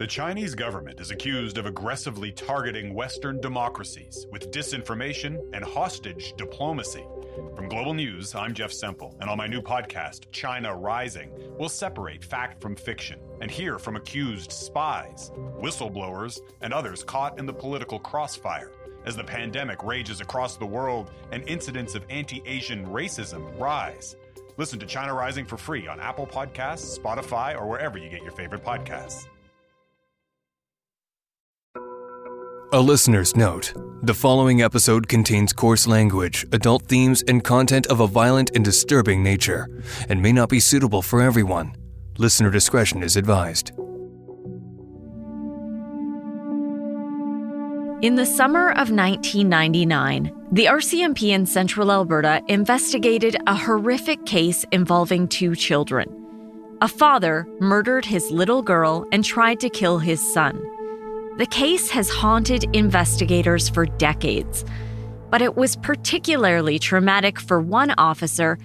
The Chinese government is accused of aggressively targeting Western democracies with disinformation and hostage diplomacy. From Global News, I'm Jeff Semple, and on my new podcast, China Rising, we'll separate fact from fiction and hear from accused spies, whistleblowers, and others caught in the political crossfire as the pandemic rages across the world and incidents of anti Asian racism rise. Listen to China Rising for free on Apple Podcasts, Spotify, or wherever you get your favorite podcasts. A listener's note the following episode contains coarse language, adult themes, and content of a violent and disturbing nature, and may not be suitable for everyone. Listener discretion is advised. In the summer of 1999, the RCMP in central Alberta investigated a horrific case involving two children. A father murdered his little girl and tried to kill his son. The case has haunted investigators for decades, but it was particularly traumatic for one officer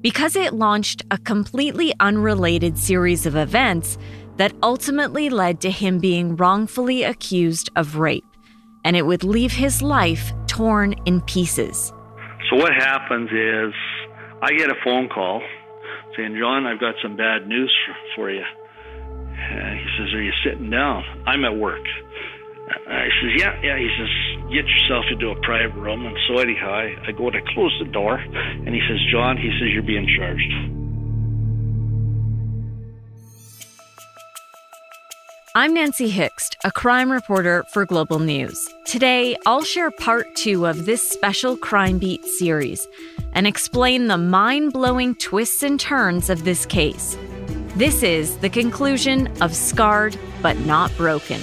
because it launched a completely unrelated series of events that ultimately led to him being wrongfully accused of rape, and it would leave his life torn in pieces. So, what happens is I get a phone call saying, John, I've got some bad news for you. And he says, Are you sitting down? I'm at work. I says, yeah, yeah. He says, get yourself into a private room. And so anyhow, I, I go to close the door, and he says, John, he says, you're being charged. I'm Nancy Hixt, a crime reporter for Global News. Today, I'll share part two of this special Crime Beat series and explain the mind blowing twists and turns of this case. This is the conclusion of Scarred but Not Broken.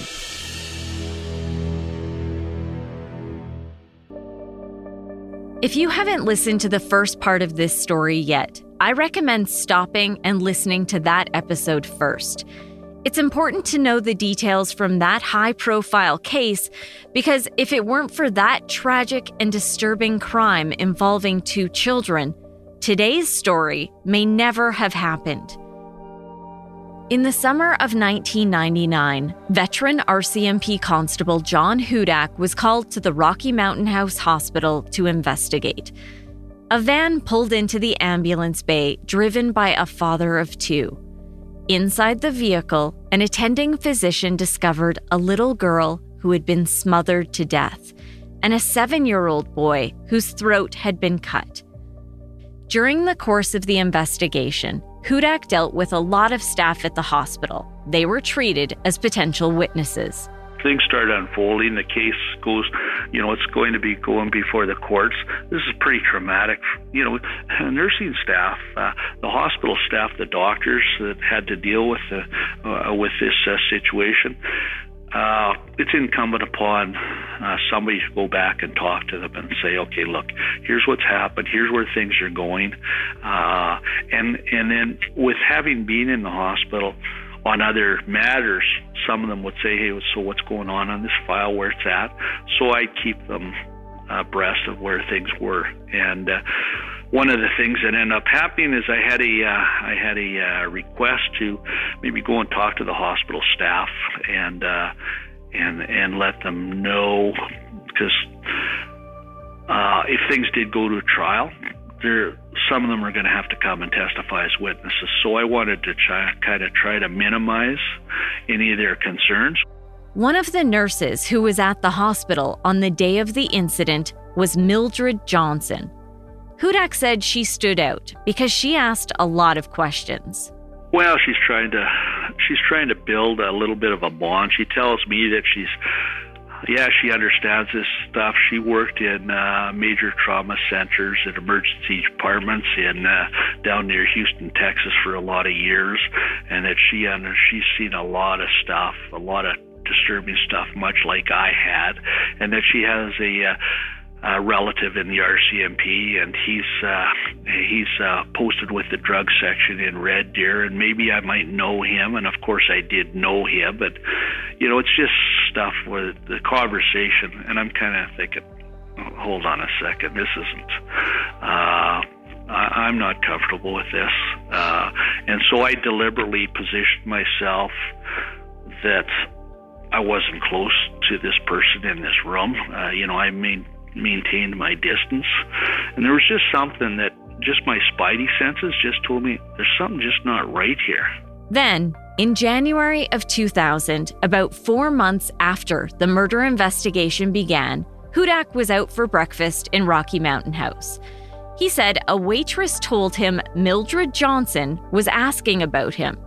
If you haven't listened to the first part of this story yet, I recommend stopping and listening to that episode first. It's important to know the details from that high profile case because if it weren't for that tragic and disturbing crime involving two children, today's story may never have happened. In the summer of 1999, veteran RCMP Constable John Hudak was called to the Rocky Mountain House Hospital to investigate. A van pulled into the ambulance bay, driven by a father of two. Inside the vehicle, an attending physician discovered a little girl who had been smothered to death and a seven year old boy whose throat had been cut. During the course of the investigation, Hudak dealt with a lot of staff at the hospital. They were treated as potential witnesses. Things start unfolding. The case goes, you know, it's going to be going before the courts. This is pretty traumatic. You know, nursing staff, uh, the hospital staff, the doctors that had to deal with the uh, with this uh, situation uh, it's incumbent upon uh, somebody to go back and talk to them and say, okay, look, here's what's happened, here's where things are going, uh, and and then with having been in the hospital on other matters, some of them would say, hey, so what's going on on this file, where it's at, so I keep them abreast of where things were, and uh, one of the things that ended up happening is I had a uh, I had a uh, request to maybe go and talk to the hospital staff and uh, and and let them know because uh, if things did go to a trial, there some of them are going to have to come and testify as witnesses. So I wanted to try, kind of try to minimize any of their concerns. One of the nurses who was at the hospital on the day of the incident was Mildred Johnson. Hudak said she stood out because she asked a lot of questions. Well, she's trying to she's trying to build a little bit of a bond. She tells me that she's yeah, she understands this stuff. She worked in uh, major trauma centers and emergency departments in uh, down near Houston, Texas, for a lot of years, and that she under she's seen a lot of stuff, a lot of disturbing stuff, much like I had, and that she has a uh, uh, relative in the RCMP, and he's uh, he's uh, posted with the drug section in Red Deer, and maybe I might know him, and of course I did know him, but you know it's just stuff with the conversation, and I'm kind of thinking, hold on a second, this isn't. Uh, I'm not comfortable with this, uh, and so I deliberately positioned myself that I wasn't close to this person in this room. Uh, you know, I main, maintained my distance, and there was just something that just my spidey senses just told me there's something just not right here. Then, in January of 2000, about four months after the murder investigation began, Hudak was out for breakfast in Rocky Mountain House. He said a waitress told him Mildred Johnson was asking about him.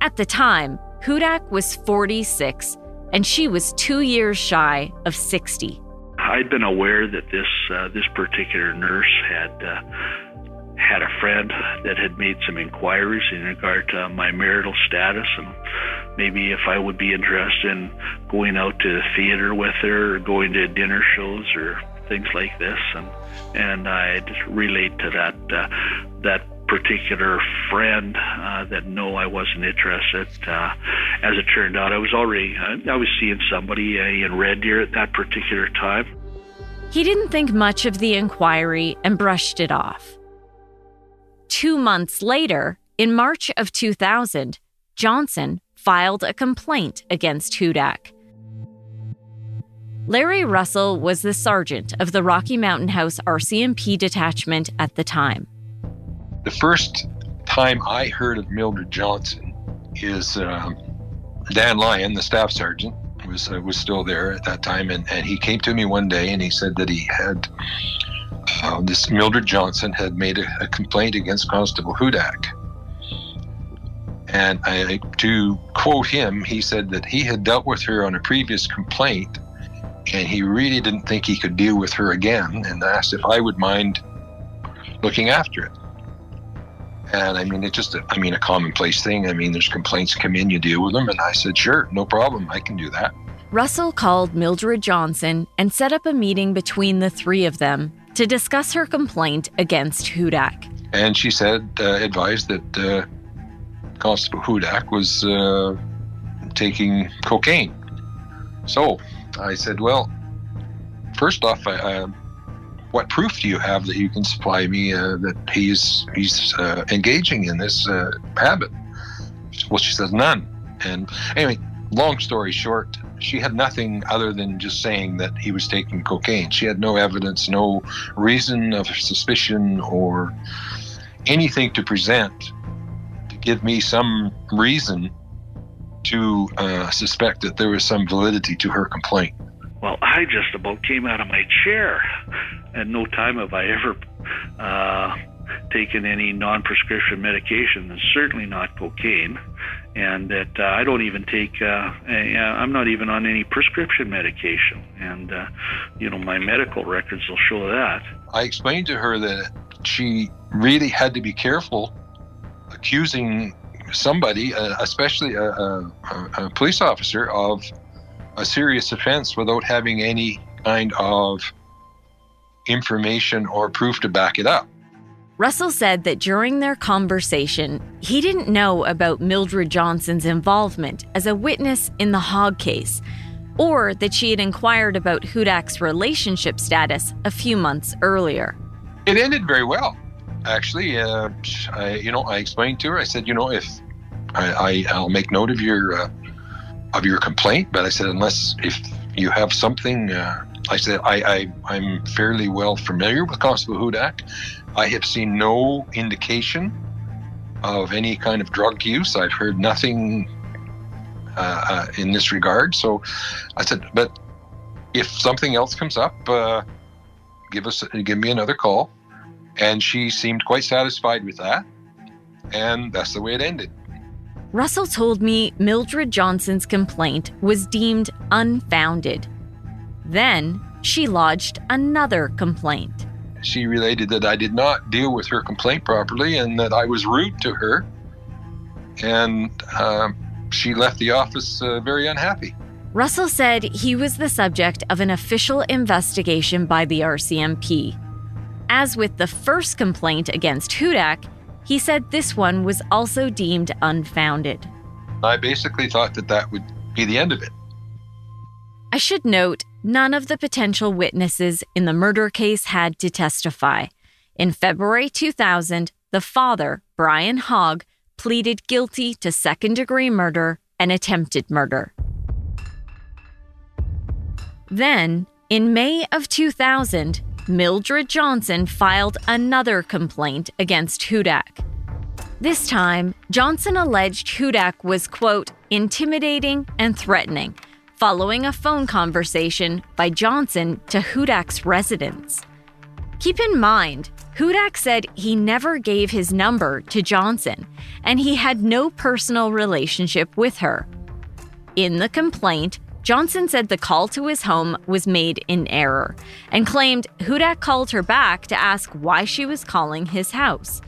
At the time, Hudak was 46 and she was two years shy of 60. I'd been aware that this uh, this particular nurse had uh, had a friend that had made some inquiries in regard to my marital status and maybe if I would be interested in going out to the theater with her or going to dinner shows or things like this and and I'd relate to that uh, that particular friend uh, that no, I wasn't interested. Uh, as it turned out, I was already uh, I was seeing somebody uh, in Red Deer at that particular time. He didn't think much of the inquiry and brushed it off. Two months later, in March of 2000, Johnson filed a complaint against Hudak. Larry Russell was the sergeant of the Rocky Mountain House RCMP detachment at the time. The first time I heard of Mildred Johnson is um, Dan Lyon, the staff sergeant, was uh, was still there at that time, and, and he came to me one day and he said that he had uh, this Mildred Johnson had made a, a complaint against Constable Hudak. And I, to quote him, he said that he had dealt with her on a previous complaint and he really didn't think he could deal with her again and asked if I would mind looking after it. And I mean, it's just, a, I mean, a commonplace thing. I mean, there's complaints come in, you deal with them. And I said, sure, no problem. I can do that. Russell called Mildred Johnson and set up a meeting between the three of them to discuss her complaint against Hudak. And she said, uh, advised that uh, Constable Hudak was uh, taking cocaine. So I said, well, first off, I, I what proof do you have that you can supply me uh, that he's he's uh, engaging in this uh, habit? Well, she says none. And anyway, long story short, she had nothing other than just saying that he was taking cocaine. She had no evidence, no reason of suspicion or anything to present to give me some reason to uh, suspect that there was some validity to her complaint. Well, I just about came out of my chair. and no time have I ever uh, taken any non prescription medication, and certainly not cocaine. And that uh, I don't even take, uh, a, I'm not even on any prescription medication. And, uh, you know, my medical records will show that. I explained to her that she really had to be careful accusing somebody, uh, especially a, a, a police officer, of a serious offense without having any kind of information or proof to back it up. Russell said that during their conversation, he didn't know about Mildred Johnson's involvement as a witness in the Hogg case, or that she had inquired about Hudak's relationship status a few months earlier. It ended very well, actually. Uh, I, you know, I explained to her. I said, you know, if I, I will make note of your uh, of your complaint, but I said unless if you have something, uh, I said I, I am fairly well familiar with Constable Hudak. I have seen no indication of any kind of drug use. I've heard nothing uh, uh, in this regard. So I said, but if something else comes up, uh, give us give me another call. And she seemed quite satisfied with that, and that's the way it ended. Russell told me Mildred Johnson's complaint was deemed unfounded. Then she lodged another complaint. She related that I did not deal with her complaint properly and that I was rude to her. And uh, she left the office uh, very unhappy. Russell said he was the subject of an official investigation by the RCMP. As with the first complaint against Hudak, he said this one was also deemed unfounded. I basically thought that that would be the end of it. I should note none of the potential witnesses in the murder case had to testify. In February 2000, the father, Brian Hogg, pleaded guilty to second degree murder and attempted murder. Then, in May of 2000, Mildred Johnson filed another complaint against Hudak. This time, Johnson alleged Hudak was, quote, intimidating and threatening, following a phone conversation by Johnson to Hudak's residence. Keep in mind, Hudak said he never gave his number to Johnson, and he had no personal relationship with her. In the complaint, Johnson said the call to his home was made in error and claimed Hudak called her back to ask why she was calling his house.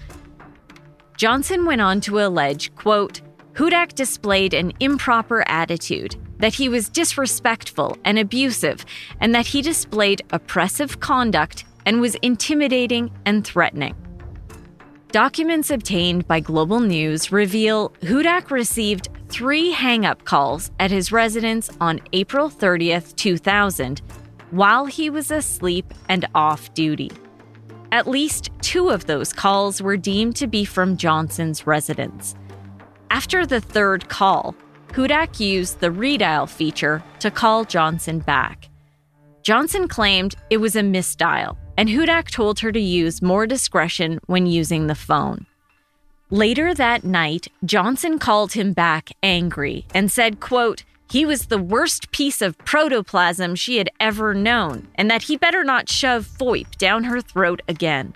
Johnson went on to allege, quote, Hudak displayed an improper attitude, that he was disrespectful and abusive, and that he displayed oppressive conduct and was intimidating and threatening. Documents obtained by Global News reveal Hudak received three hang up calls at his residence on April 30th, 2000, while he was asleep and off duty. At least two of those calls were deemed to be from Johnson's residence. After the third call, Hudak used the redial feature to call Johnson back. Johnson claimed it was a misdial, and Hudak told her to use more discretion when using the phone. Later that night, Johnson called him back angry and said, quote, he was the worst piece of protoplasm she had ever known, and that he better not shove FOIP down her throat again.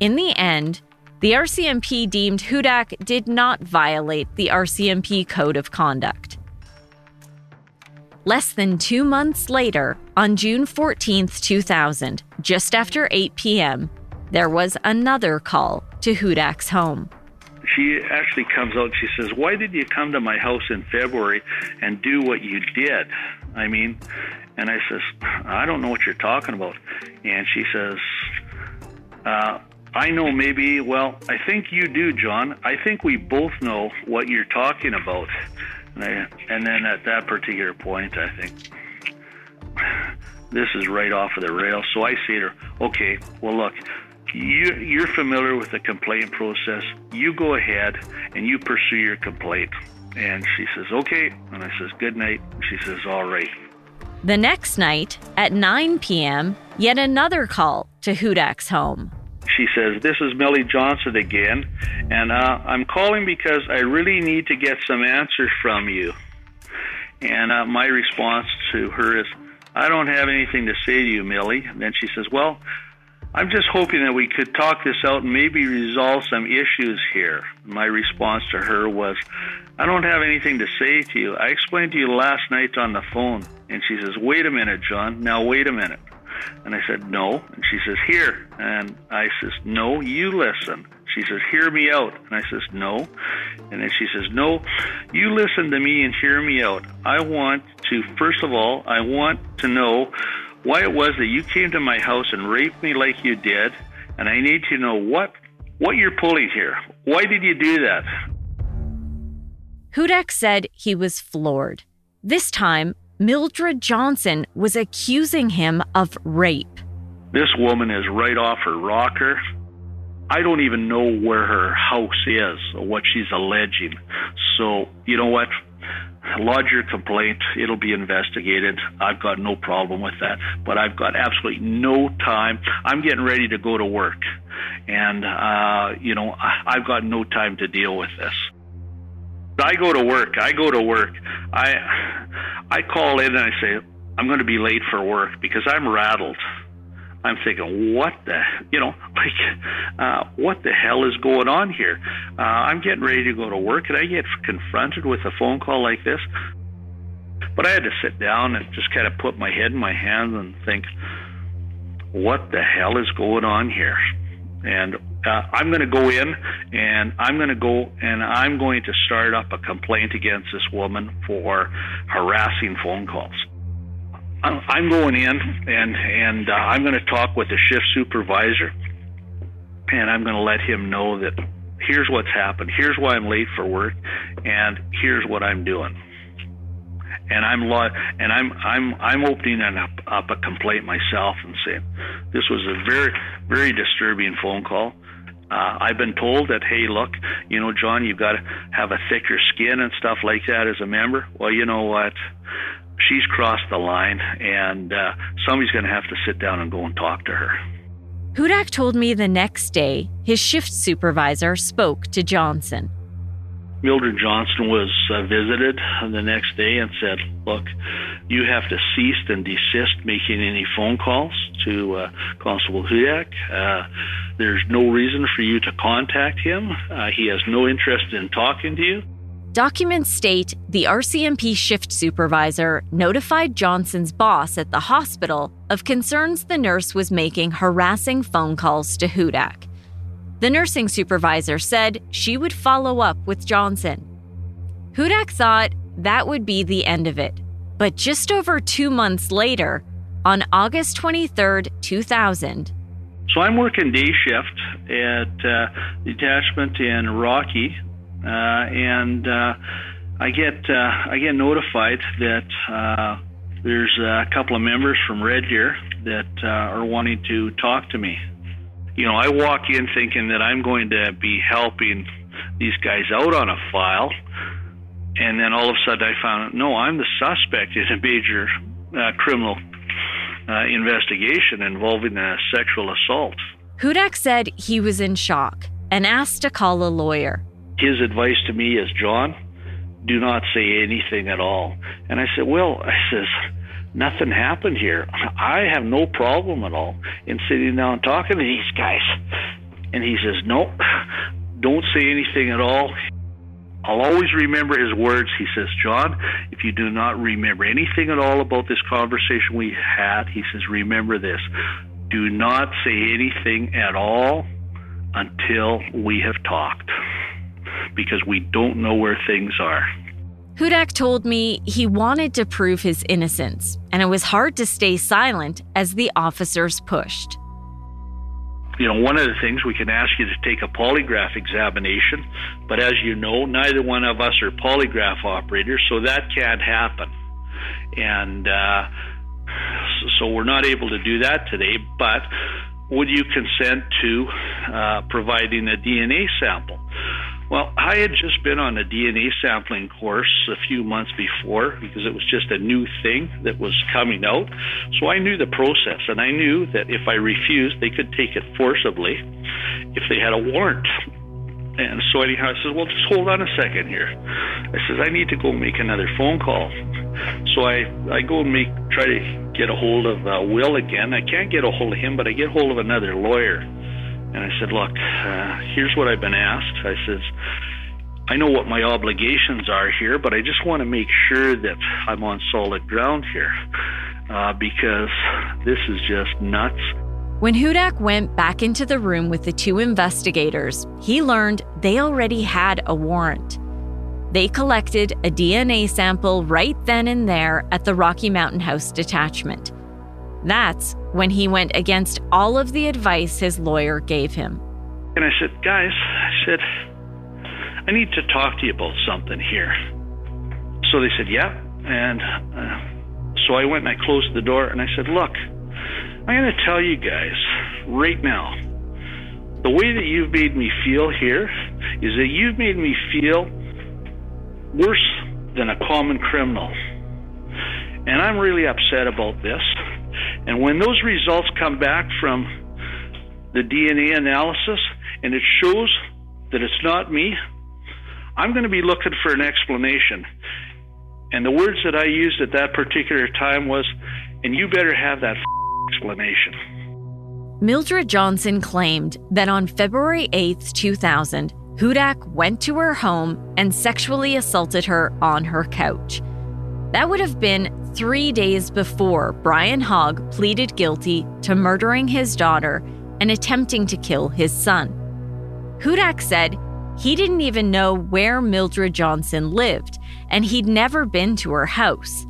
In the end, the RCMP deemed Hudak did not violate the RCMP Code of Conduct. Less than two months later, on June 14, 2000, just after 8 p.m., there was another call to Hudak's home she actually comes out. She says, "Why did you come to my house in February and do what you did?" I mean, and I says, "I don't know what you're talking about." And she says, uh, "I know maybe. Well, I think you do, John. I think we both know what you're talking about." And, I, and then at that particular point, I think this is right off of the rails. So I say to her, "Okay, well, look." You, you're familiar with the complaint process. You go ahead and you pursue your complaint. And she says, okay. And I says, good night. She says, all right. The next night at 9 p.m., yet another call to Hudak's home. She says, This is Millie Johnson again, and uh, I'm calling because I really need to get some answers from you. And uh, my response to her is, I don't have anything to say to you, Millie. And then she says, Well, I'm just hoping that we could talk this out and maybe resolve some issues here. My response to her was, I don't have anything to say to you. I explained to you last night on the phone. And she says, Wait a minute, John. Now, wait a minute. And I said, No. And she says, Here. And I says, No, you listen. She says, Hear me out. And I says, No. And then she says, No, you listen to me and hear me out. I want to, first of all, I want to know why it was that you came to my house and raped me like you did, and I need to know what what you're pulling here. Why did you do that? Hudak said he was floored. This time, Mildred Johnson was accusing him of rape. This woman is right off her rocker. I don't even know where her house is or what she's alleging. So, you know what? Lodge your complaint. It'll be investigated. I've got no problem with that. But I've got absolutely no time. I'm getting ready to go to work. And, uh, you know, I've got no time to deal with this. I go to work. I go to work. I, I call in and I say, I'm going to be late for work because I'm rattled. I'm thinking, what the, you know, like, uh, what the hell is going on here? Uh, I'm getting ready to go to work, and I get confronted with a phone call like this. But I had to sit down and just kind of put my head in my hands and think, what the hell is going on here? And uh, I'm going to go in and I'm going to go and I'm going to start up a complaint against this woman for harassing phone calls. I'm going in and and uh, I'm going to talk with the shift supervisor, and I'm going to let him know that here's what's happened, here's why I'm late for work, and here's what I'm doing. And I'm lo- and I'm I'm I'm opening up, up a complaint myself and saying this was a very very disturbing phone call. Uh, I've been told that, hey, look, you know, John, you've got to have a thicker skin and stuff like that as a member. Well, you know what? She's crossed the line, and uh, somebody's going to have to sit down and go and talk to her. Hudak told me the next day his shift supervisor spoke to Johnson. Mildred Johnson was uh, visited the next day and said, Look, you have to cease and desist making any phone calls to uh, Constable Hudak. Uh, there's no reason for you to contact him. Uh, he has no interest in talking to you. Documents state the RCMP shift supervisor notified Johnson's boss at the hospital of concerns the nurse was making harassing phone calls to Hudak. The nursing supervisor said she would follow up with Johnson. Hudak thought that would be the end of it. But just over two months later, on August 23, 2000, so I'm working day shift at uh, detachment in Rocky, and uh, I get uh, I get notified that uh, there's a couple of members from Red Deer that uh, are wanting to talk to me. You know, I walk in thinking that I'm going to be helping these guys out on a file, and then all of a sudden I found out, no, I'm the suspect in a major criminal investigation involving a sexual assault. Hudak said he was in shock and asked to call a lawyer his advice to me is, John, do not say anything at all. And I said, Well, I says, nothing happened here. I have no problem at all in sitting down and talking to these guys. And he says, No, don't say anything at all. I'll always remember his words. He says, John, if you do not remember anything at all about this conversation we had, he says, remember this. Do not say anything at all until we have talked because we don't know where things are. Hudak told me he wanted to prove his innocence, and it was hard to stay silent as the officers pushed. You know, one of the things we can ask you to take a polygraph examination, but as you know, neither one of us are polygraph operators, so that can't happen. And uh, so we're not able to do that today, but would you consent to uh, providing a DNA sample? Well, I had just been on a DNA sampling course a few months before because it was just a new thing that was coming out. So I knew the process, and I knew that if I refused, they could take it forcibly if they had a warrant. And so anyhow, I said, well, just hold on a second here. I says, I need to go make another phone call. So I, I go and make, try to get a hold of uh, Will again. I can't get a hold of him, but I get hold of another lawyer. And I said, Look, uh, here's what I've been asked. I says, I know what my obligations are here, but I just want to make sure that I'm on solid ground here uh, because this is just nuts. When Hudak went back into the room with the two investigators, he learned they already had a warrant. They collected a DNA sample right then and there at the Rocky Mountain House detachment. That's when he went against all of the advice his lawyer gave him. And I said, Guys, I said, I need to talk to you about something here. So they said, Yeah. And uh, so I went and I closed the door and I said, Look, I'm going to tell you guys right now the way that you've made me feel here is that you've made me feel worse than a common criminal. And I'm really upset about this. And when those results come back from the DNA analysis and it shows that it's not me, I'm going to be looking for an explanation. And the words that I used at that particular time was, and you better have that explanation. Mildred Johnson claimed that on February 8, 2000, Hudak went to her home and sexually assaulted her on her couch. That would have been three days before Brian Hogg pleaded guilty to murdering his daughter and attempting to kill his son. Hudak said he didn't even know where Mildred Johnson lived, and he'd never been to her house.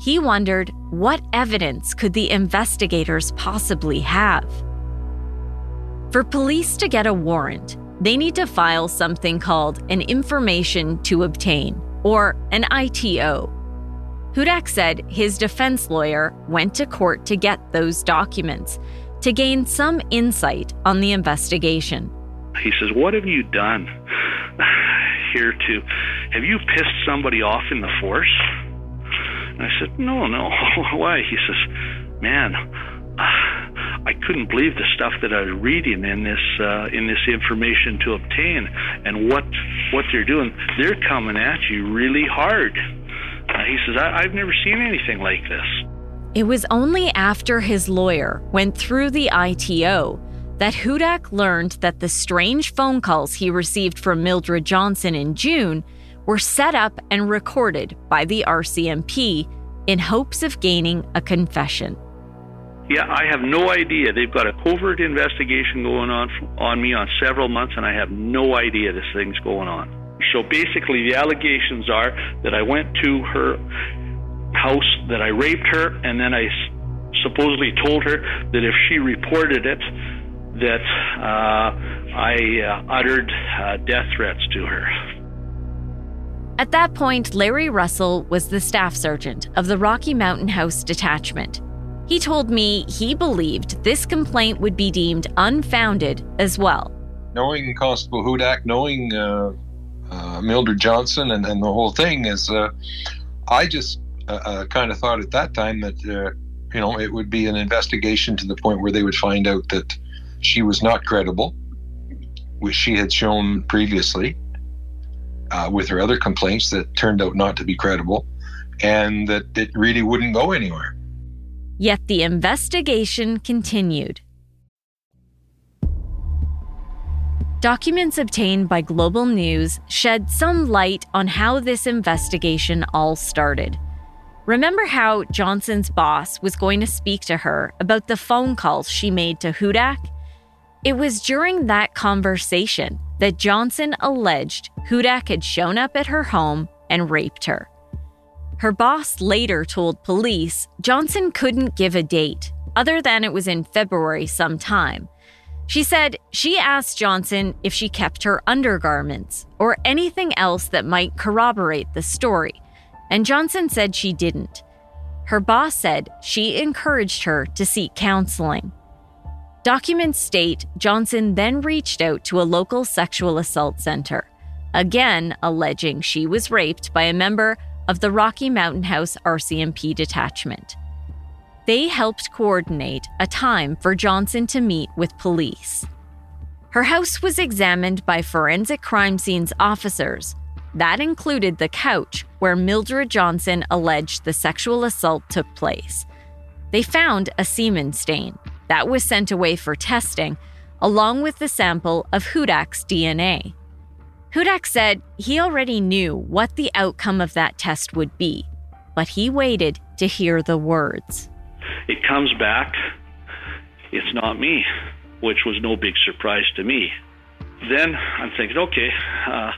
He wondered what evidence could the investigators possibly have? For police to get a warrant, they need to file something called an information to obtain, or an ITO. Hudak said his defense lawyer went to court to get those documents to gain some insight on the investigation. He says, What have you done here to? Have you pissed somebody off in the force? And I said, No, no. Why? He says, Man, I couldn't believe the stuff that I was reading in this uh, in this information to obtain, and what what they're doing. They're coming at you really hard. Uh, he says, I- I've never seen anything like this. It was only after his lawyer went through the ITO that Hudak learned that the strange phone calls he received from Mildred Johnson in June were set up and recorded by the RCMP in hopes of gaining a confession. Yeah, I have no idea. They've got a covert investigation going on on me on several months, and I have no idea this thing's going on. So basically, the allegations are that I went to her house, that I raped her, and then I supposedly told her that if she reported it, that uh, I uh, uttered uh, death threats to her. At that point, Larry Russell was the staff sergeant of the Rocky Mountain House Detachment. He told me he believed this complaint would be deemed unfounded as well. Knowing Constable Hudak, knowing uh, uh, Mildred Johnson, and, and the whole thing is, uh, I just uh, kind of thought at that time that uh, you know it would be an investigation to the point where they would find out that she was not credible, which she had shown previously uh, with her other complaints that turned out not to be credible, and that it really wouldn't go anywhere. Yet the investigation continued. Documents obtained by Global News shed some light on how this investigation all started. Remember how Johnson's boss was going to speak to her about the phone calls she made to Hudak? It was during that conversation that Johnson alleged Hudak had shown up at her home and raped her. Her boss later told police Johnson couldn't give a date, other than it was in February sometime. She said she asked Johnson if she kept her undergarments or anything else that might corroborate the story, and Johnson said she didn't. Her boss said she encouraged her to seek counseling. Documents state Johnson then reached out to a local sexual assault center, again alleging she was raped by a member of the Rocky Mountain House RCMP detachment. They helped coordinate a time for Johnson to meet with police. Her house was examined by forensic crime scenes officers. That included the couch where Mildred Johnson alleged the sexual assault took place. They found a semen stain that was sent away for testing, along with the sample of Hudak's DNA. Hudak said he already knew what the outcome of that test would be, but he waited to hear the words. It comes back, it's not me, which was no big surprise to me. Then I'm thinking, okay, uh,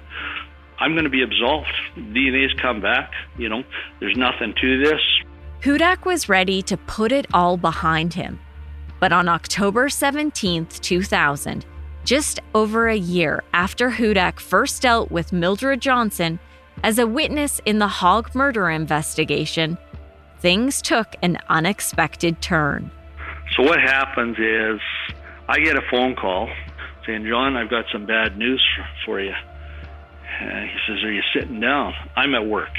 I'm going to be absolved. DNA's come back, you know, there's nothing to this. Hudak was ready to put it all behind him. But on October 17th, 2000, just over a year after Hudak first dealt with Mildred Johnson as a witness in the Hogg murder investigation, things took an unexpected turn. So what happens is I get a phone call saying, John, I've got some bad news for, you. Uh, he says, "Are you sitting down?" I'm at work,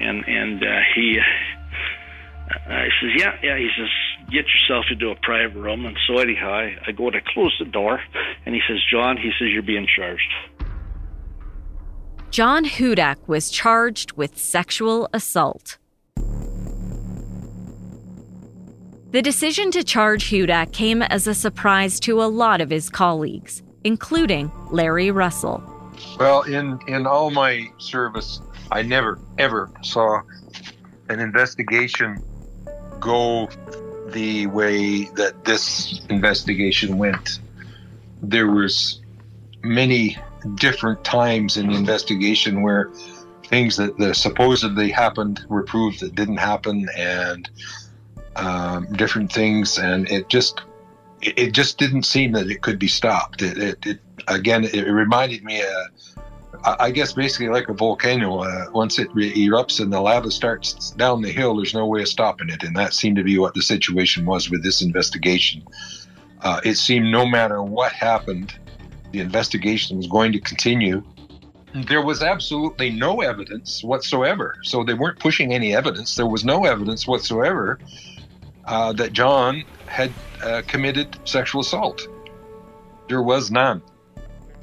and and uh, he uh, he says, "Yeah, yeah." He says, "Get yourself into a private room." And so anyhow, I, I go to close the door, and he says, "John," he says, "You're being charged." John Hudak was charged with sexual assault. The decision to charge Hudak came as a surprise to a lot of his colleagues, including Larry Russell. Well, in in all my service, I never ever saw an investigation go the way that this investigation went. There was many different times in the investigation where things that, that supposedly happened were proved that didn't happen, and um, different things, and it just it, just didn't seem that it could be stopped. It, it, it again, it, reminded me. Uh, I guess basically like a volcano. Uh, once it re- erupts and the lava starts down the hill, there's no way of stopping it. And that seemed to be what the situation was with this investigation. Uh, it seemed no matter what happened, the investigation was going to continue there was absolutely no evidence whatsoever. So they weren't pushing any evidence. There was no evidence whatsoever uh, that John had uh, committed sexual assault. There was none.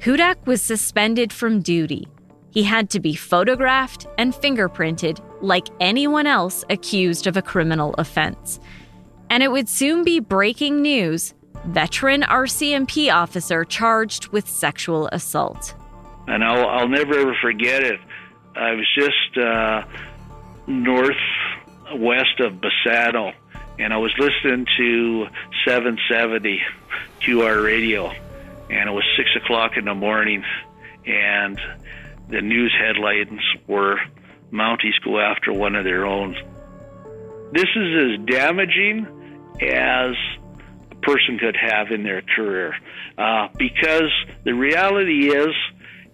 Hudak was suspended from duty. He had to be photographed and fingerprinted like anyone else accused of a criminal offense. And it would soon be breaking news veteran RCMP officer charged with sexual assault. And I'll, I'll never ever forget it. I was just uh, northwest of Bassano, and I was listening to 770 QR radio, and it was 6 o'clock in the morning, and the news headlines were Mounties go after one of their own. This is as damaging as a person could have in their career uh, because the reality is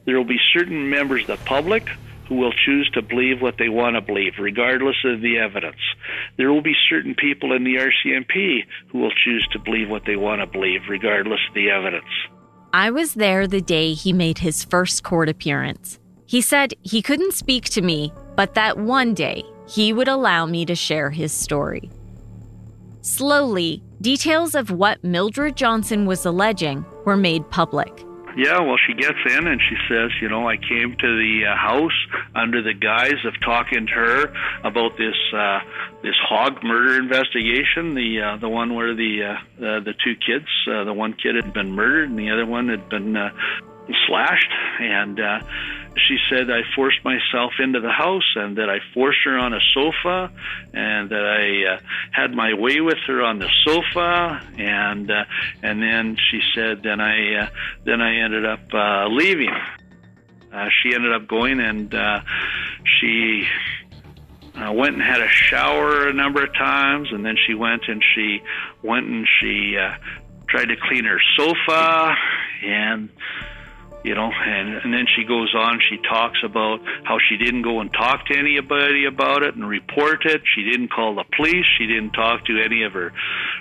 there will be certain members of the public who will choose to believe what they want to believe, regardless of the evidence. There will be certain people in the RCMP who will choose to believe what they want to believe, regardless of the evidence. I was there the day he made his first court appearance. He said he couldn't speak to me, but that one day he would allow me to share his story. Slowly, details of what Mildred Johnson was alleging were made public. Yeah, well, she gets in and she says, you know, I came to the uh, house under the guise of talking to her about this uh, this Hogg murder investigation, the uh, the one where the uh, uh, the two kids, uh, the one kid had been murdered and the other one had been uh, slashed, and uh, she said I forced myself into the house and that I forced her on a sofa and that I uh, had my way with her on the sofa and uh, and then she said then I uh, then I ended up uh, leaving. Uh, she ended up going and uh, she uh, went and had a shower a number of times and then she went and she went and she uh, tried to clean her sofa and you know and and then she goes on she talks about how she didn't go and talk to anybody about it and report it. She didn't call the police. She didn't talk to any of her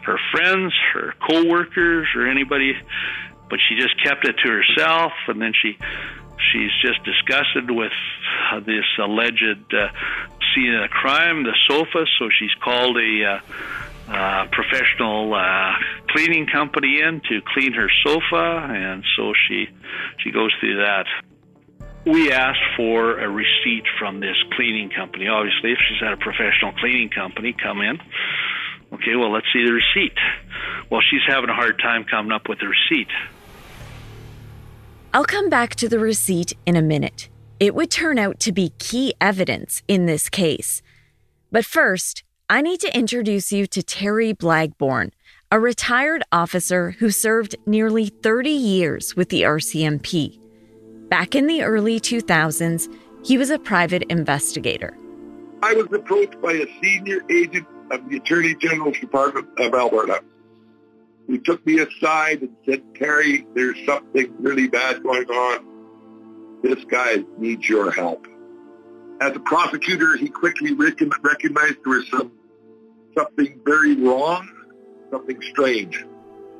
her friends her co-workers or anybody but she just kept it to herself. And then she she's just disgusted with this alleged uh, scene of crime the sofa. So she's called a uh, uh, professional uh, cleaning company in to clean her sofa, and so she she goes through that. We asked for a receipt from this cleaning company. Obviously, if she's at a professional cleaning company, come in. Okay, well, let's see the receipt. Well, she's having a hard time coming up with the receipt. I'll come back to the receipt in a minute. It would turn out to be key evidence in this case. But first, I need to introduce you to Terry Blagborn, a retired officer who served nearly 30 years with the RCMP. Back in the early 2000s, he was a private investigator. I was approached by a senior agent of the Attorney General's Department of Alberta He took me aside and said, Terry, there's something really bad going on. This guy needs your help. As a prosecutor, he quickly recognized there was some something very wrong, something strange.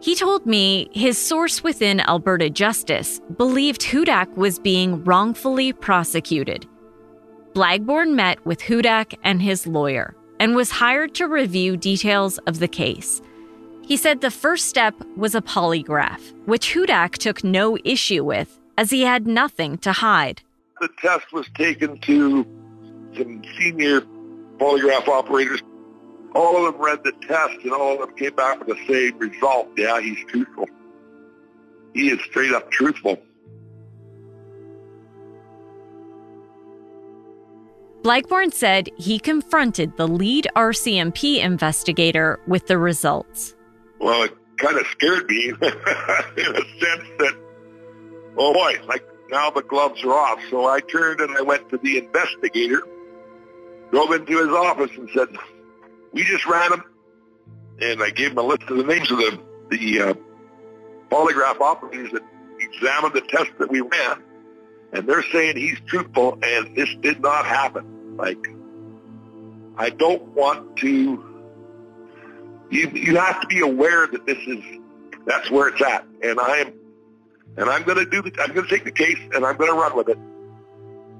He told me his source within Alberta Justice believed Hudak was being wrongfully prosecuted. Blagborn met with Hudak and his lawyer and was hired to review details of the case. He said the first step was a polygraph, which Hudak took no issue with as he had nothing to hide. The test was taken to some senior polygraph operators all of them read the test and all of them came back with the same result. Yeah, he's truthful. He is straight up truthful. Blagborn said he confronted the lead RCMP investigator with the results. Well, it kind of scared me in a sense that, oh boy, like now the gloves are off. So I turned and I went to the investigator, drove into his office and said, we just ran them, and I gave them a list of the names of the the uh, polygraph operators that examined the test that we ran, and they're saying he's truthful, and this did not happen. Like, I don't want to. You you have to be aware that this is that's where it's at, and I am, and I'm going to do the, I'm going to take the case, and I'm going to run with it,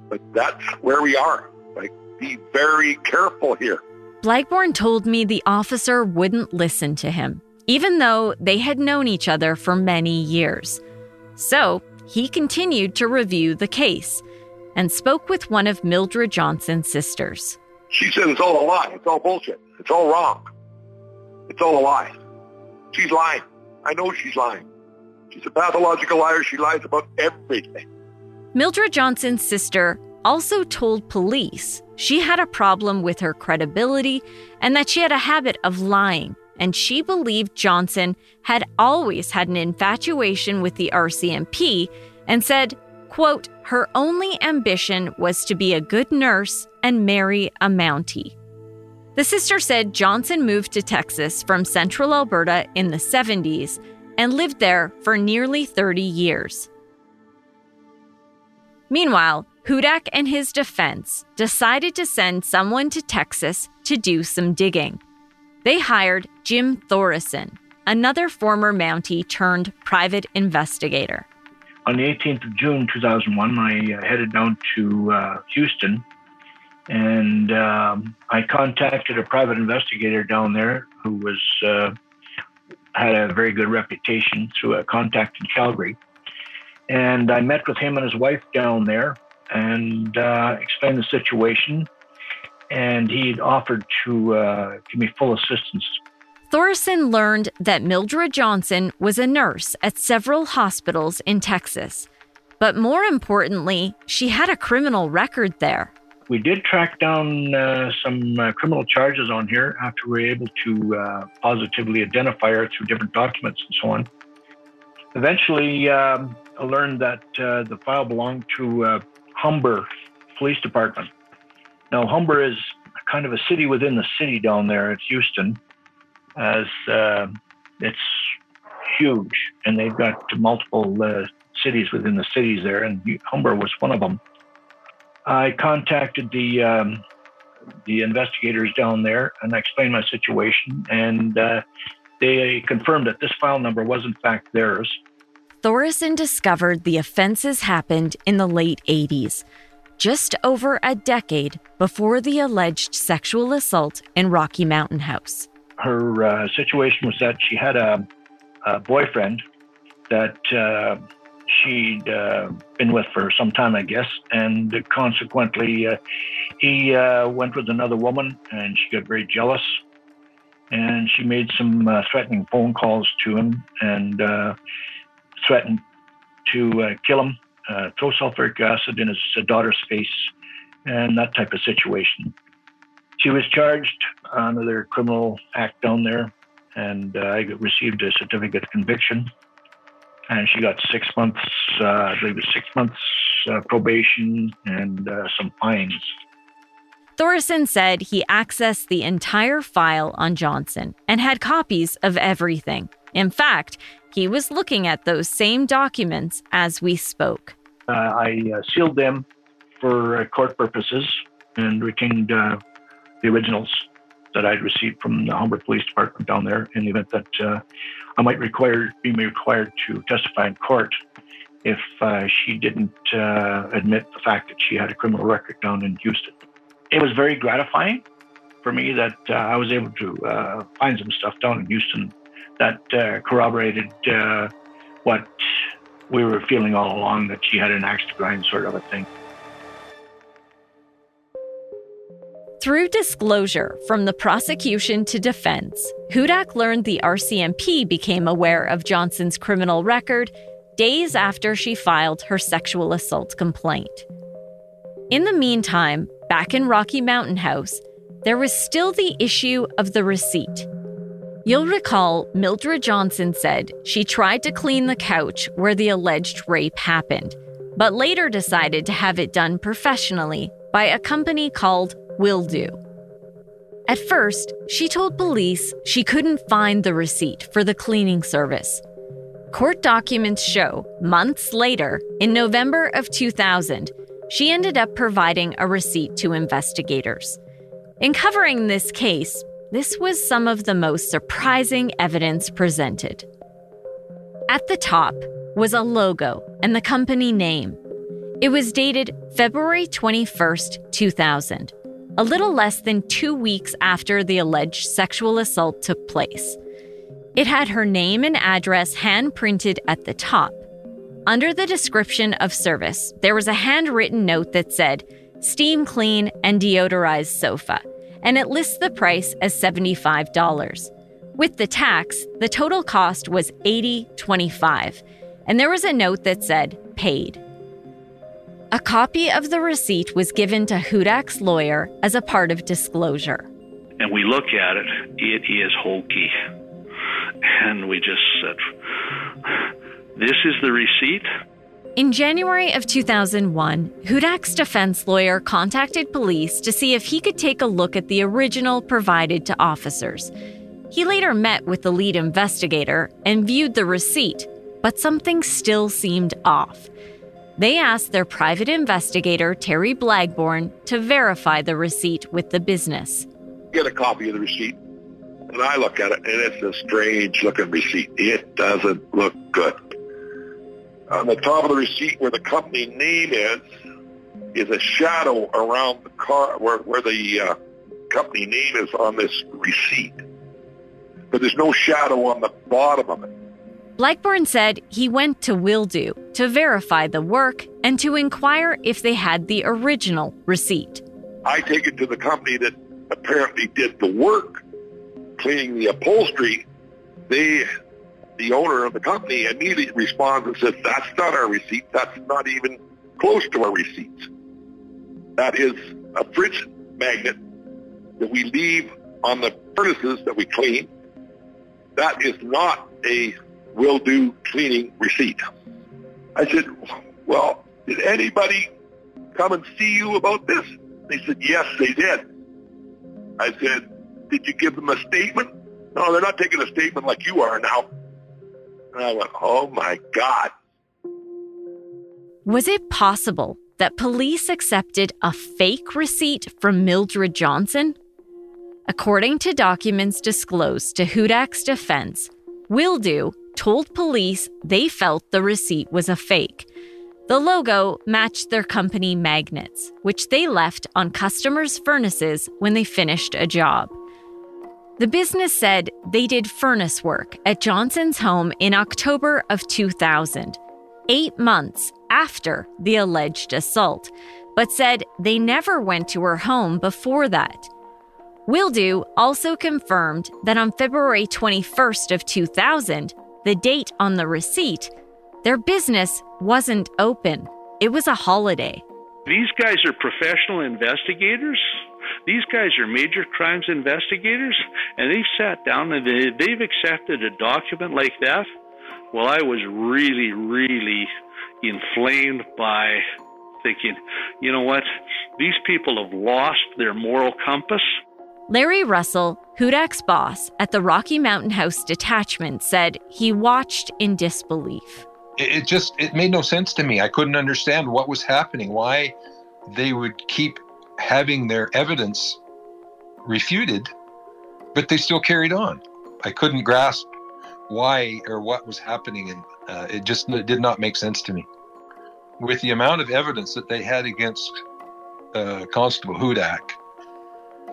But that's where we are. Like, be very careful here. Blagborn told me the officer wouldn't listen to him, even though they had known each other for many years. So he continued to review the case and spoke with one of Mildred Johnson's sisters. She said it's all a lie. It's all bullshit. It's all wrong. It's all a lie. She's lying. I know she's lying. She's a pathological liar. She lies about everything. Mildred Johnson's sister also told police she had a problem with her credibility and that she had a habit of lying, and she believed Johnson had always had an infatuation with the RCMP and said, quote, her only ambition was to be a good nurse and marry a Mountie. The sister said Johnson moved to Texas from central Alberta in the 70s and lived there for nearly 30 years. Meanwhile, Hudak and his defense decided to send someone to Texas to do some digging. They hired Jim Thoresen, another former Mountie turned private investigator. On the 18th of June 2001, I uh, headed down to uh, Houston and um, I contacted a private investigator down there who was uh, had a very good reputation through a contact in Calgary. And I met with him and his wife down there and uh, explained the situation. And he offered to uh, give me full assistance. Thorson learned that Mildred Johnson was a nurse at several hospitals in Texas. But more importantly, she had a criminal record there. We did track down uh, some uh, criminal charges on here after we were able to uh, positively identify her through different documents and so on. Eventually, um, I learned that uh, the file belonged to uh, Humble Police Department. Now, Humble is kind of a city within the city down there. It's Houston, as uh, it's huge, and they've got multiple cities within the cities there, and Humble was one of them. I contacted the um, the investigators down there and I explained my situation, and uh, they confirmed that this file number was in fact theirs. Thoresen discovered the offenses happened in the late 80s, just over a decade before the alleged sexual assault in Rocky Mountain House. Her uh, situation was that she had a, a boyfriend that uh, she'd uh, been with for some time, I guess, and consequently, uh, he uh, went with another woman, and she got very jealous, and she made some uh, threatening phone calls to him and threatened to uh, kill him, throw sulfuric acid in his daughter's face, and that type of situation. She was charged under their criminal act down there, and I received a certificate of conviction and she got six months, uh, I believe it was six months uh, probation and uh, some fines. Thorson said he accessed the entire file on Johnson and had copies of everything. In fact, he was looking at those same documents as we spoke. Uh, I uh, sealed them for uh, court purposes and retained the originals that I'd received from the Humble Police Department down there in the event that uh, I might require be required to testify in court if uh, she didn't uh, admit the fact that she had a criminal record down in Houston. It was very gratifying for me that uh, I was able to uh, find some stuff down in Houston that uh, corroborated what we were feeling all along that she had an axe to grind sort of a thing. Through disclosure from the prosecution to defense, Hudak learned the RCMP became aware of Johnson's criminal record days after she filed her sexual assault complaint. In the meantime, back in Rocky Mountain House, there was still the issue of the receipt. You'll recall Mildred Johnson said she tried to clean the couch where the alleged rape happened, but later decided to have it done professionally by a company called will do. At first, she told police she couldn't find the receipt for the cleaning service. Court documents show months later, in November of 2000, she ended up providing a receipt to investigators. In covering this case, this was some of the most surprising evidence presented. At the top was a logo and the company name. It was dated February 21st, 2000, a little less than two weeks after the alleged sexual assault took place. It had her name and address hand printed at the top. Under the description of service, there was a handwritten note that said, Steam clean and deodorized sofa, and it lists the price as $75. With the tax, the total cost was $80.25, and there was a note that said, paid. A copy of the receipt was given to Hudak's lawyer as a part of disclosure. And we look at it, it is hokey. And we just said, This is the receipt? In January of 2001, Hudak's defense lawyer contacted police to see if he could take a look at the original provided to officers. He later met with the lead investigator and viewed the receipt, but something still seemed off. They asked their private investigator, Terry Blagborn, to verify the receipt with the business. Get a copy of the receipt, and I look at it, and it's a strange looking receipt. It doesn't look good. On the top of the receipt where the company name is, is a shadow around the car where, where the uh, company name is on this receipt. But there's no shadow on the bottom of it. Blagborn said he went to Will-Do to verify the work and to inquire if they had the original receipt. I take it to the company that apparently did the work, cleaning the upholstery. They the owner of the company immediately responds and says, that's not our receipt. That's not even close to our receipts. That is a fridge magnet that we leave on the furnaces that we clean. That is not a will do cleaning receipt. I said, well, did anybody come and see you about this? They said, yes, they did. I said, did you give them a statement? No, they're not taking a statement like you are now. And I went, oh my God. Was it possible that police accepted a fake receipt from Mildred Johnson? According to documents disclosed to Hudak's defense, Will-Do told police they felt the receipt was a fake. The logo matched their company magnets, which they left on customers' furnaces when they finished a job. The business said they did furnace work at Johnson's home in October of 2000, eight months after the alleged assault, but said they never went to her home before that. Will-Do also confirmed that on February 21st of 2000, the date on the receipt, their business wasn't open. It was a holiday. These guys are professional investigators. These guys are major crimes investigators, and they've sat down and they, they've accepted a document like that. Well, I was really, really inflamed by thinking, you know what? These people have lost their moral compass. Larry Russell, Hudak's boss at the Rocky Mountain House detachment, said he watched in disbelief. It just it made no sense to me. I couldn't understand what was happening, why they would keep having their evidence refuted, but they still carried on. I couldn't grasp why or what was happening, and uh, it just it did not make sense to me. With the amount of evidence that they had against uh, Constable Hudak,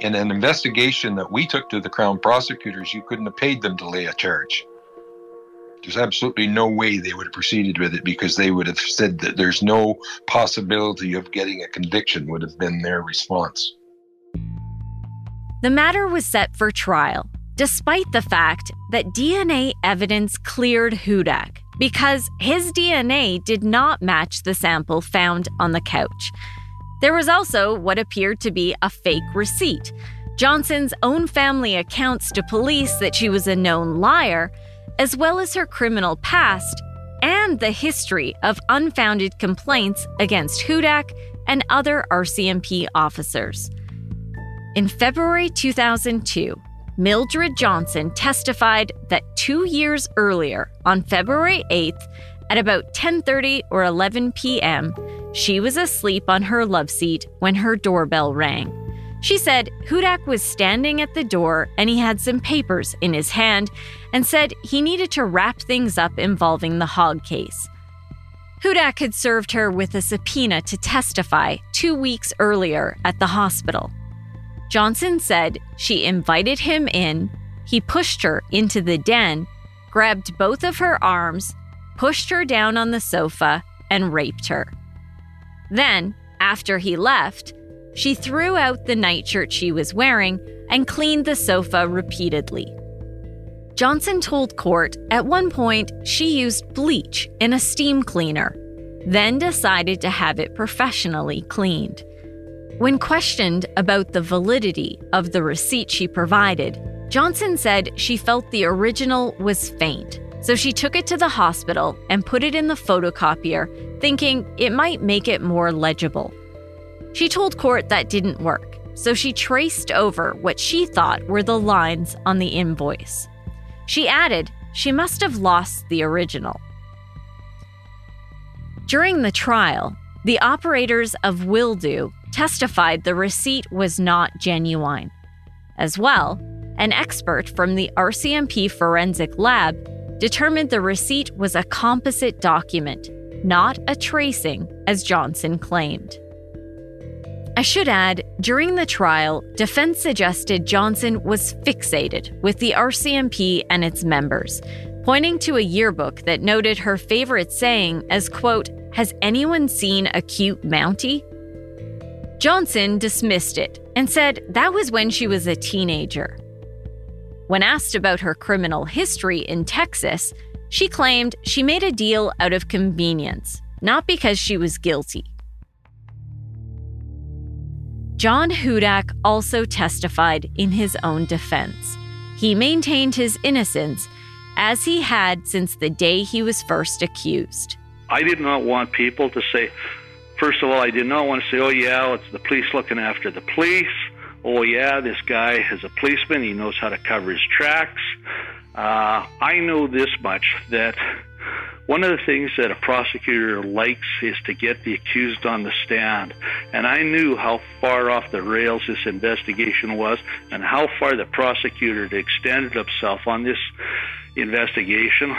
in an investigation that we took to the Crown prosecutors, you couldn't have paid them to lay a charge. There's absolutely no way they would have proceeded with it because they would have said that there's no possibility of getting a conviction, would have been their response. The matter was set for trial, despite the fact that DNA evidence cleared Hudak because his DNA did not match the sample found on the couch. There was also what appeared to be a fake receipt. Johnson's own family accounts to police that she was a known liar as well as her criminal past and the history of unfounded complaints against Hudak and other RCMP officers. In February 2002, Mildred Johnson testified that 2 years earlier, on February 8th, at about 10:30 or 11 p.m., she was asleep on her love seat when her doorbell rang. She said Hudak was standing at the door and he had some papers in his hand and said he needed to wrap things up involving the Hogg case. Hudak had served her with a subpoena to testify two weeks earlier at the hospital. Johnson said she invited him in, he pushed her into the den, grabbed both of her arms, pushed her down on the sofa, and raped her. Then, after he left, she threw out the nightshirt she was wearing and cleaned the sofa repeatedly. Johnson told court at one point she used bleach in a steam cleaner, then decided to have it professionally cleaned. When questioned about the validity of the receipt she provided, Johnson said she felt the original was faint, so she took it to the hospital and put it in the photocopier, thinking it might make it more legible. She told court that didn't work, so she traced over what she thought were the lines on the invoice. She added she must have lost the original. During the trial, the operators of Will-Do testified the receipt was not genuine. As well, an expert from the RCMP forensic lab determined the receipt was a composite document, not a tracing, as Johnson claimed. I should add, during the trial, defense suggested Johnson was fixated with the RCMP and its members, pointing to a yearbook that noted her favorite saying as, quote, Has anyone seen a cute Mountie? Johnson dismissed it and said that was when she was a teenager. When asked about her criminal history in Texas, she claimed she made a deal out of convenience, not because she was guilty. John Hudak also testified in his own defense. He maintained his innocence, as he had since the day he was first accused. I did not want people to say, first of all, I did not want to say, oh, yeah, it's the police looking after the police. Oh, yeah, this guy is a policeman. He knows how to cover his tracks. Uh, I know this much that one of the things that a prosecutor likes is to get the accused on the stand. And I knew how far off the rails this investigation was and how far the prosecutor had extended himself on this investigation.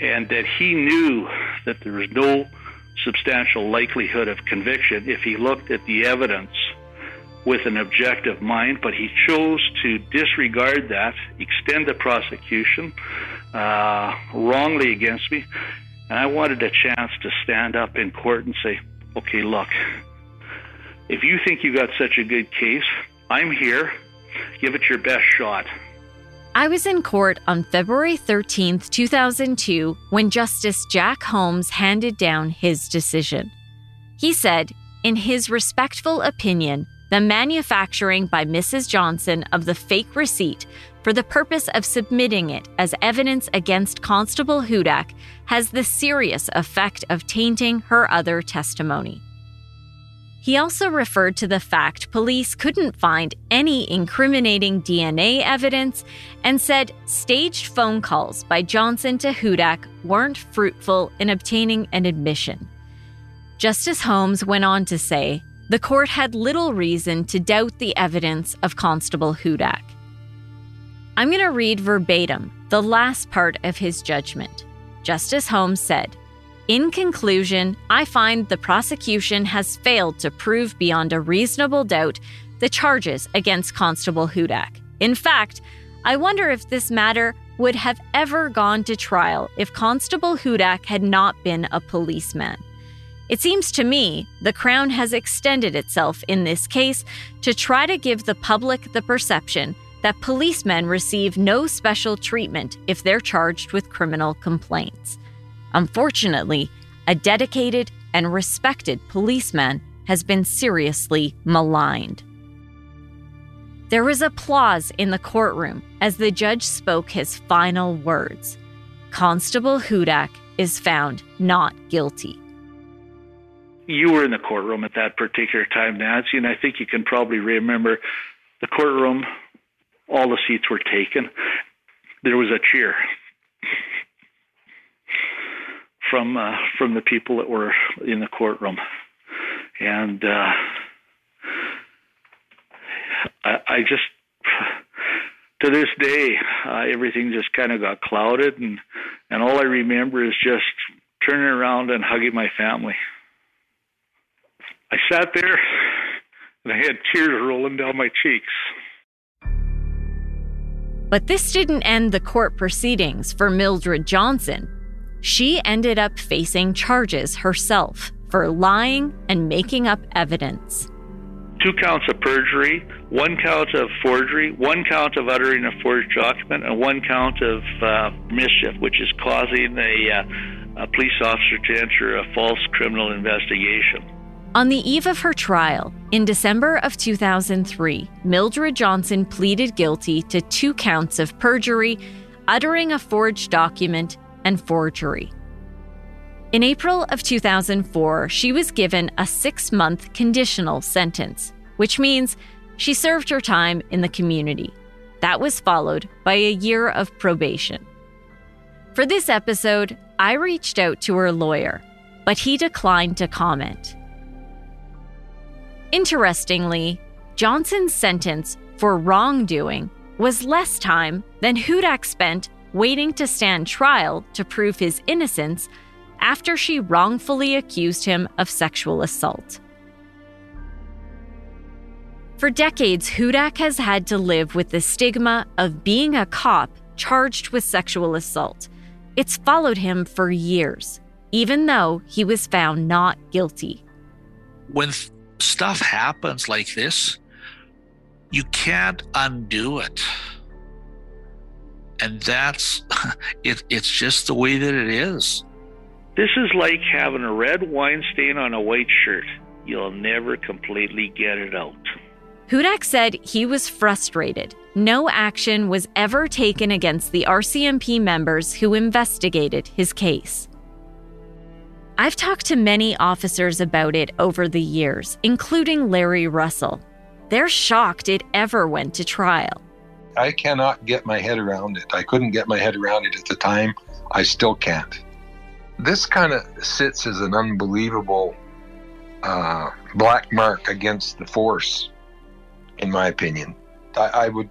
And that he knew that there was no substantial likelihood of conviction if he looked at the evidence with an objective mind, but he chose to disregard that, extend the prosecution uh, wrongly against me. And I wanted a chance to stand up in court and say, okay, look, if you think you got such a good case, I'm here. Give it your best shot. I was in court on February 13, 2002, when Justice Jack Holmes handed down his decision. He said, in his respectful opinion, the manufacturing by Mrs. Johnson of the fake receipt for the purpose of submitting it as evidence against Constable Hudak has the serious effect of tainting her other testimony. He also referred to the fact police couldn't find any incriminating DNA evidence and said staged phone calls by Johnson to Hudak weren't fruitful in obtaining an admission. Justice Holmes went on to say the court had little reason to doubt the evidence of Constable Hudak. I'm going to read verbatim the last part of his judgment. Justice Holmes said, In conclusion, I find the prosecution has failed to prove beyond a reasonable doubt the charges against Constable Hudak. In fact, I wonder if this matter would have ever gone to trial if Constable Hudak had not been a policeman. It seems to me the Crown has extended itself in this case to try to give the public the perception that policemen receive no special treatment if they're charged with criminal complaints. Unfortunately, a dedicated and respected policeman has been seriously maligned. There was applause in the courtroom as the judge spoke his final words Constable Hudak is found not guilty you were in the courtroom at that particular time, Nancy, and I think you can probably remember the courtroom. All the seats were taken. There was a cheer from uh, from the people that were in the courtroom, and uh, I, I just to this day uh, everything just kind of got clouded, and and all I remember is just turning around and hugging my family. I sat there and I had tears rolling down my cheeks. But this didn't end the court proceedings for Mildred Johnson. She ended up facing charges herself for lying and making up evidence. Two counts of perjury, one count of forgery, one count of uttering a forged document, and one count of uh, mischief, which is causing a, uh, a police officer to enter a false criminal investigation. On the eve of her trial, in December of 2003, Mildred Johnson pleaded guilty to two counts of perjury, uttering a forged document, and forgery. In April of 2004, she was given a six month conditional sentence, which means she served her time in the community. That was followed by a year of probation. For this episode, I reached out to her lawyer, but he declined to comment. Interestingly, Johnson's sentence for wrongdoing was less time than Hudak spent waiting to stand trial to prove his innocence after she wrongfully accused him of sexual assault. For decades, Hudak has had to live with the stigma of being a cop charged with sexual assault. It's followed him for years, even though he was found not guilty. When stuff happens like this, you can't undo it. And that's it, it's just the way that it is. This is like having a red wine stain on a white shirt. You'll never completely get it out. Hudak said he was frustrated. No action was ever taken against the RCMP members who investigated his case. I've talked to many officers about it over the years, including Larry Russell. They're shocked it ever went to trial. I cannot get my head around it. I couldn't get my head around it at the time. I still can't. This kind of sits as an unbelievable uh, black mark against the force, in my opinion. I, I would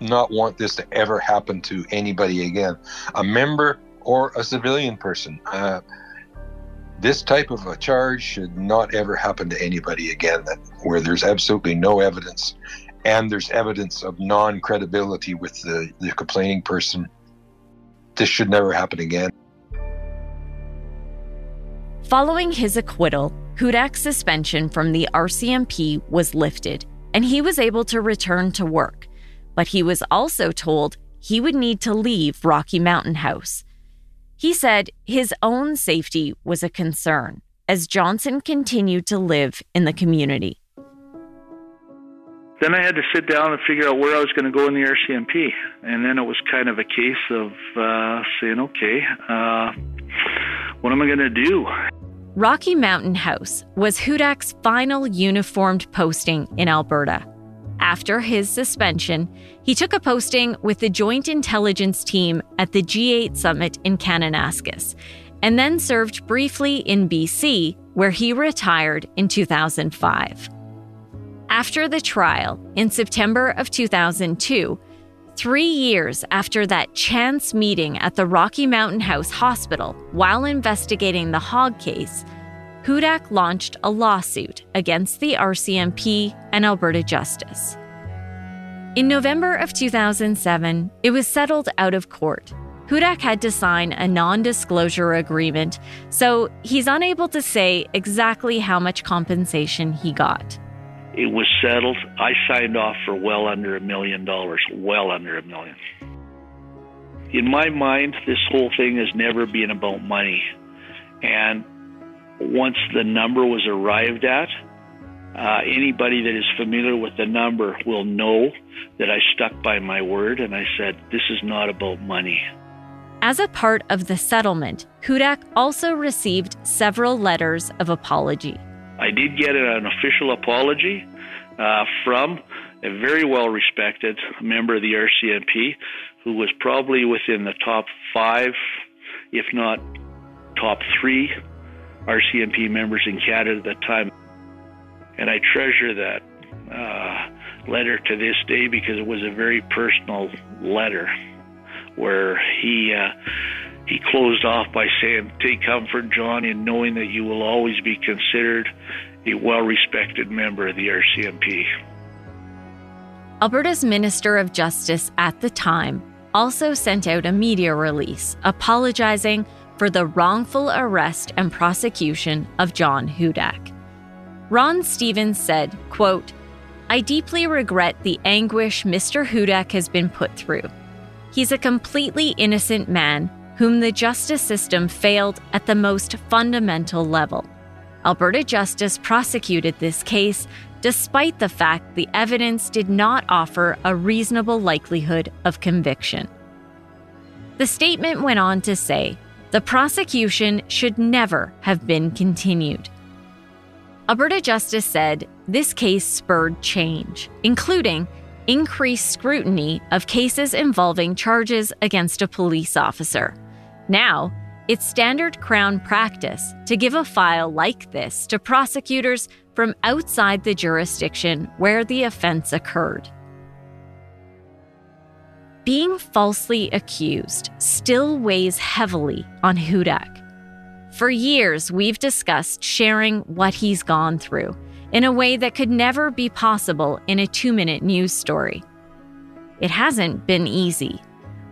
not want this to ever happen to anybody again, a member or a civilian person. Uh, this type of a charge should not ever happen to anybody again that where there's absolutely no evidence and there's evidence of non-credibility with the, the complaining person this should never happen again. Following his acquittal hudak's suspension from the rcmp was lifted and he was able to return to work. But he was also told he would need to leave rocky mountain house he said his own safety was a concern as Johnson continued to live in the community. Then I had to sit down and figure out where I was going to go in the RCMP. And then it was kind of a case of uh, saying, okay, uh, what am I going to do? Rocky Mountain House was Hudak's final uniformed posting in Alberta. After his suspension, he took a posting with the Joint Intelligence Team at the G8 Summit in Kananaskis, and then served briefly in BC, where he retired in 2005. After the trial, in September of 2002, three years after that chance meeting at the Rocky Mountain House Hospital while investigating the Hogg case, Hudak launched a lawsuit against the RCMP and Alberta Justice. In November of 2007, it was settled out of court. Hudak had to sign a non disclosure agreement, so he's unable to say exactly how much compensation he got. It was settled. I signed off for well under a million dollars, well under a million. In my mind, this whole thing has never been about money. And once the number was arrived at, uh, anybody that is familiar with the number will know that I stuck by my word and I said, this is not about money. As a part of the settlement, Hudak also received several letters of apology. I did get an official apology uh, from a very well respected member of the RCMP who was probably within the top five, if not top three RCMP members in Canada at the time. And I treasure that uh, letter to this day because it was a very personal letter where he uh, he closed off by saying, Take comfort, John, in knowing that you will always be considered a well respected member of the RCMP. Alberta's Minister of Justice at the time also sent out a media release apologizing for the wrongful arrest and prosecution of John Hudak. Ron Stevens said, quote, I deeply regret the anguish Mr. Hudak has been put through. He's a completely innocent man whom the justice system failed at the most fundamental level. Alberta Justice prosecuted this case despite the fact the evidence did not offer a reasonable likelihood of conviction. The statement went on to say the prosecution should never have been continued. Alberta Justice said this case spurred change, including increased scrutiny of cases involving charges against a police officer. Now, it's standard Crown practice to give a file like this to prosecutors from outside the jurisdiction where the offense occurred. Being falsely accused still weighs heavily on Hudak. For years, we've discussed sharing what he's gone through in a way that could never be possible in a two minute news story. It hasn't been easy.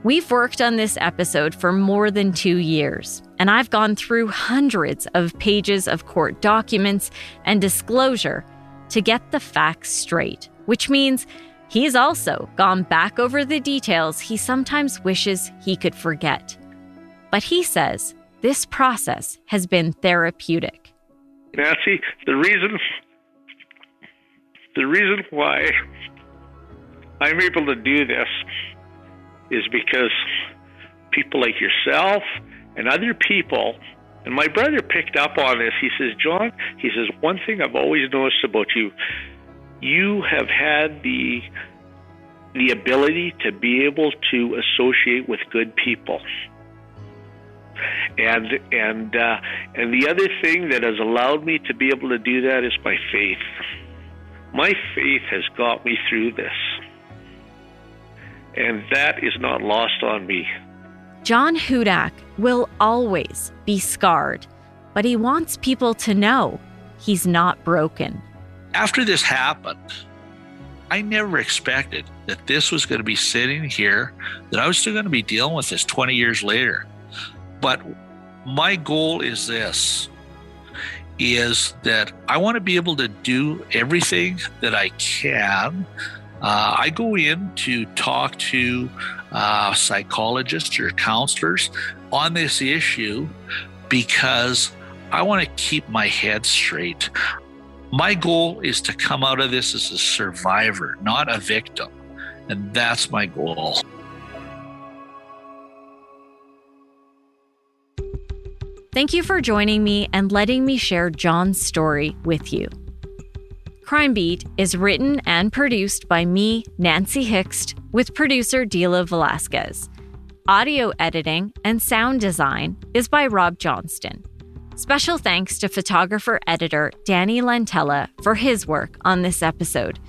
We've worked on this episode for more than two years, and I've gone through hundreds of pages of court documents and disclosure to get the facts straight, which means he's also gone back over the details he sometimes wishes he could forget. But he says this process has been therapeutic. Nancy, the reason the reason why I'm able to do this is because people like yourself and other people, and my brother picked up on this. He says, John, he says, one thing I've always noticed about you, you have had the the ability to be able to associate with good people. And and uh, and the other thing that has allowed me to be able to do that is my faith. My faith has got me through this and that is not lost on me. John Hudak will always be scarred, but he wants people to know he's not broken. After this happened, I never expected that this was going to be sitting here, that I was still going to be dealing with this 20 years later. But my goal is this is that I want to be able to do everything that I can uh, I go in to talk to uh, psychologists or counselors on this issue because I want to keep my head straight. My goal is to come out of this as a survivor, not a victim. And that's my goal. Thank you for joining me and letting me share John's story with you. Crime Beat is written and produced by me, Nancy Hixt, with producer Dila Velasquez. Audio editing and sound design is by Rob Johnston. Special thanks to photographer editor Danny Lantella for his work on this episode.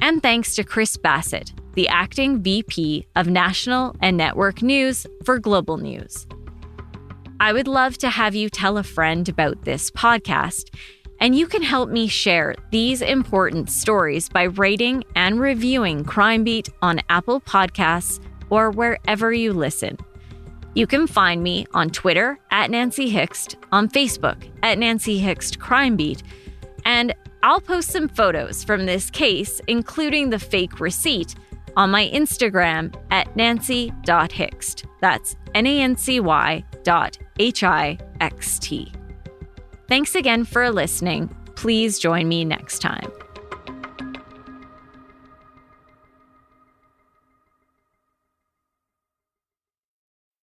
And thanks to Chris Bassett, the acting VP of National and Network News for Global News. I would love to have you tell a friend about this podcast and you can help me share these important stories by rating and reviewing Crime Beat on Apple Podcasts or wherever you listen. You can find me on Twitter at Nancy Hixt, on Facebook at Nancy Hixt Crime Beat, and I'll post some photos from this case, including the fake receipt, on my Instagram at nancy.hixt. That's N A N C Y dot H I X T. Thanks again for listening. Please join me next time.